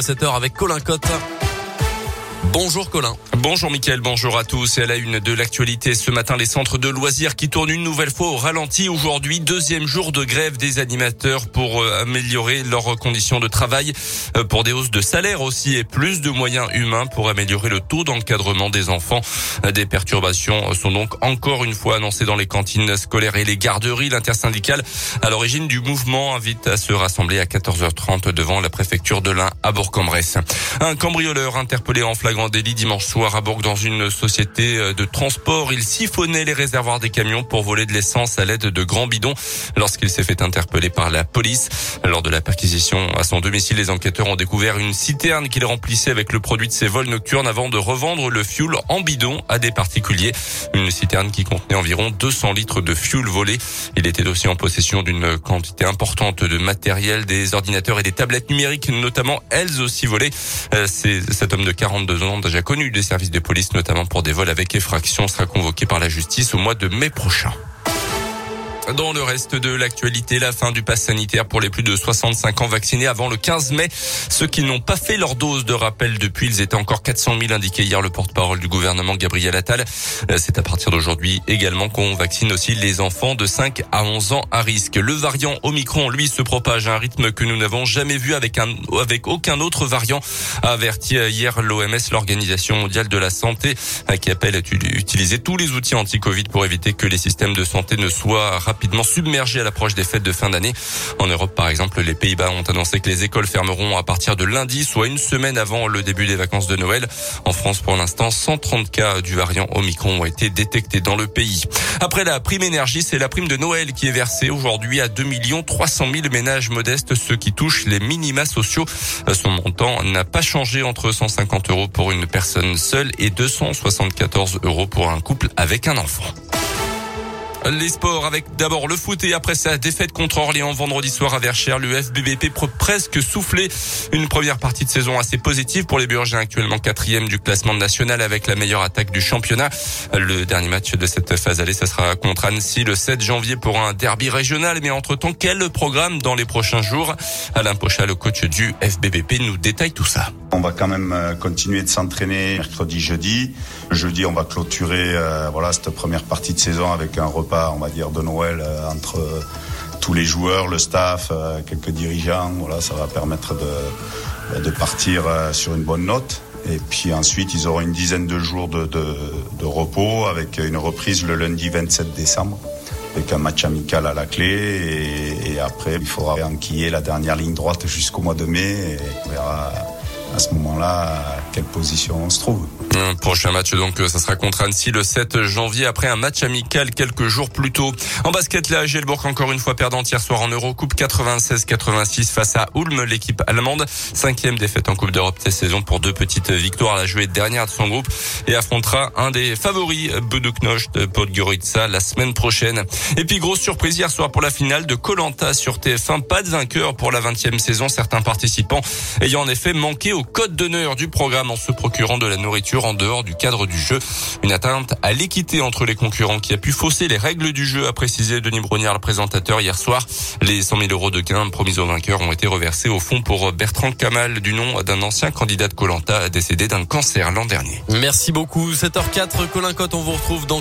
à 7h avec Colin Cotte. Bonjour Colin. Bonjour Mickaël, bonjour à tous. Et à la une de l'actualité, ce matin, les centres de loisirs qui tournent une nouvelle fois au ralenti. Aujourd'hui, deuxième jour de grève des animateurs pour euh, améliorer leurs conditions de travail, euh, pour des hausses de salaire aussi et plus de moyens humains pour améliorer le taux d'encadrement des enfants. Des perturbations sont donc encore une fois annoncées dans les cantines scolaires et les garderies. L'intersyndicale à l'origine du mouvement invite à se rassembler à 14h30 devant la préfecture de l'Ain à Bourg-en-Bresse. Un cambrioleur interpellé en flagrant délit dimanche soir à Bourg dans une société euh, de transport. Il siphonnait les réservoirs des camions pour voler de l'essence à l'aide de grands bidons lorsqu'il s'est fait interpeller par la police. Lors de la perquisition à son domicile, les enquêteurs ont découvert une citerne qu'il remplissait avec le produit de ses vols nocturnes avant de revendre le fuel en bidon à des particuliers. Une citerne qui contenait environ 200 litres de fuel volé. Il était aussi en possession d'une quantité importante de matériel, des ordinateurs et des tablettes numériques, notamment elles aussi volées. Euh, cet homme de 42 déjà connu des services de police, notamment pour des vols avec effraction, sera convoqué par la justice au mois de mai prochain. Dans le reste de l'actualité, la fin du pass sanitaire pour les plus de 65 ans vaccinés avant le 15 mai. Ceux qui n'ont pas fait leur dose de rappel depuis, ils étaient encore 400 000 indiqués hier le porte-parole du gouvernement Gabriel Attal. Euh, c'est à partir d'aujourd'hui également qu'on vaccine aussi les enfants de 5 à 11 ans à risque. Le variant Omicron, lui, se propage à un rythme que nous n'avons jamais vu avec un, avec aucun autre variant, a averti hier l'OMS, l'Organisation mondiale de la santé, euh, qui appelle à utiliser tous les outils anti-Covid pour éviter que les systèmes de santé ne soient rapidement submergé à l'approche des fêtes de fin d'année. En Europe, par exemple, les Pays-Bas ont annoncé que les écoles fermeront à partir de lundi, soit une semaine avant le début des vacances de Noël. En France, pour l'instant, 130 cas du variant Omicron ont été détectés dans le pays. Après la prime énergie, c'est la prime de Noël qui est versée aujourd'hui à 2 300 000 ménages modestes, ceux qui touchent les minima sociaux. Son montant n'a pas changé entre 150 euros pour une personne seule et 274 euros pour un couple avec un enfant. Les sports avec d'abord le foot et après sa défaite contre Orléans vendredi soir à Verchères, le FBBP presque soufflé. Une première partie de saison assez positive pour les Burgiens actuellement quatrième du classement national avec la meilleure attaque du championnat. Le dernier match de cette phase allée, ça sera contre Annecy le 7 janvier pour un derby régional. Mais entre-temps, quel programme dans les prochains jours? Alain Pocha, le coach du FBBP, nous détaille tout ça. On va quand même euh, continuer de s'entraîner mercredi, jeudi. Jeudi, on va clôturer euh, voilà cette première partie de saison avec un repas, on va dire, de Noël euh, entre tous les joueurs, le staff, quelques dirigeants. Voilà, ça va permettre de, de partir sur une bonne note. Et puis ensuite, ils auront une dizaine de jours de, de, de repos avec une reprise le lundi 27 décembre avec un match amical à la clé et, et après il faudra enquiller la dernière ligne droite jusqu'au mois de mai et on verra à ce moment-là quelle position on se trouve? Un prochain match donc ça sera contre Annecy le 7 janvier après un match amical quelques jours plus tôt. En basket là, Gelbourg encore une fois perdant hier soir en Eurocoupe 96-86 face à Ulm, l'équipe allemande. Cinquième défaite en Coupe d'Europe cette saison pour deux petites victoires. La jouée dernière de son groupe et affrontera un des favoris Buduknost de Podgorica la semaine prochaine. Et puis grosse surprise hier soir pour la finale de Colanta sur TF1. Pas de vainqueur pour la 20e saison. Certains participants ayant en effet manqué au code d'honneur du programme en se procurant de la nourriture en dehors du cadre du jeu. Une atteinte à l'équité entre les concurrents qui a pu fausser les règles du jeu, a précisé Denis Brognard, le présentateur, hier soir. Les 100 000 euros de gains promis aux vainqueurs ont été reversés au fond pour Bertrand Kamal, du nom d'un ancien candidat de Colanta décédé d'un cancer l'an dernier. Merci beaucoup. 7h04, Colin Cotte, on vous retrouve dans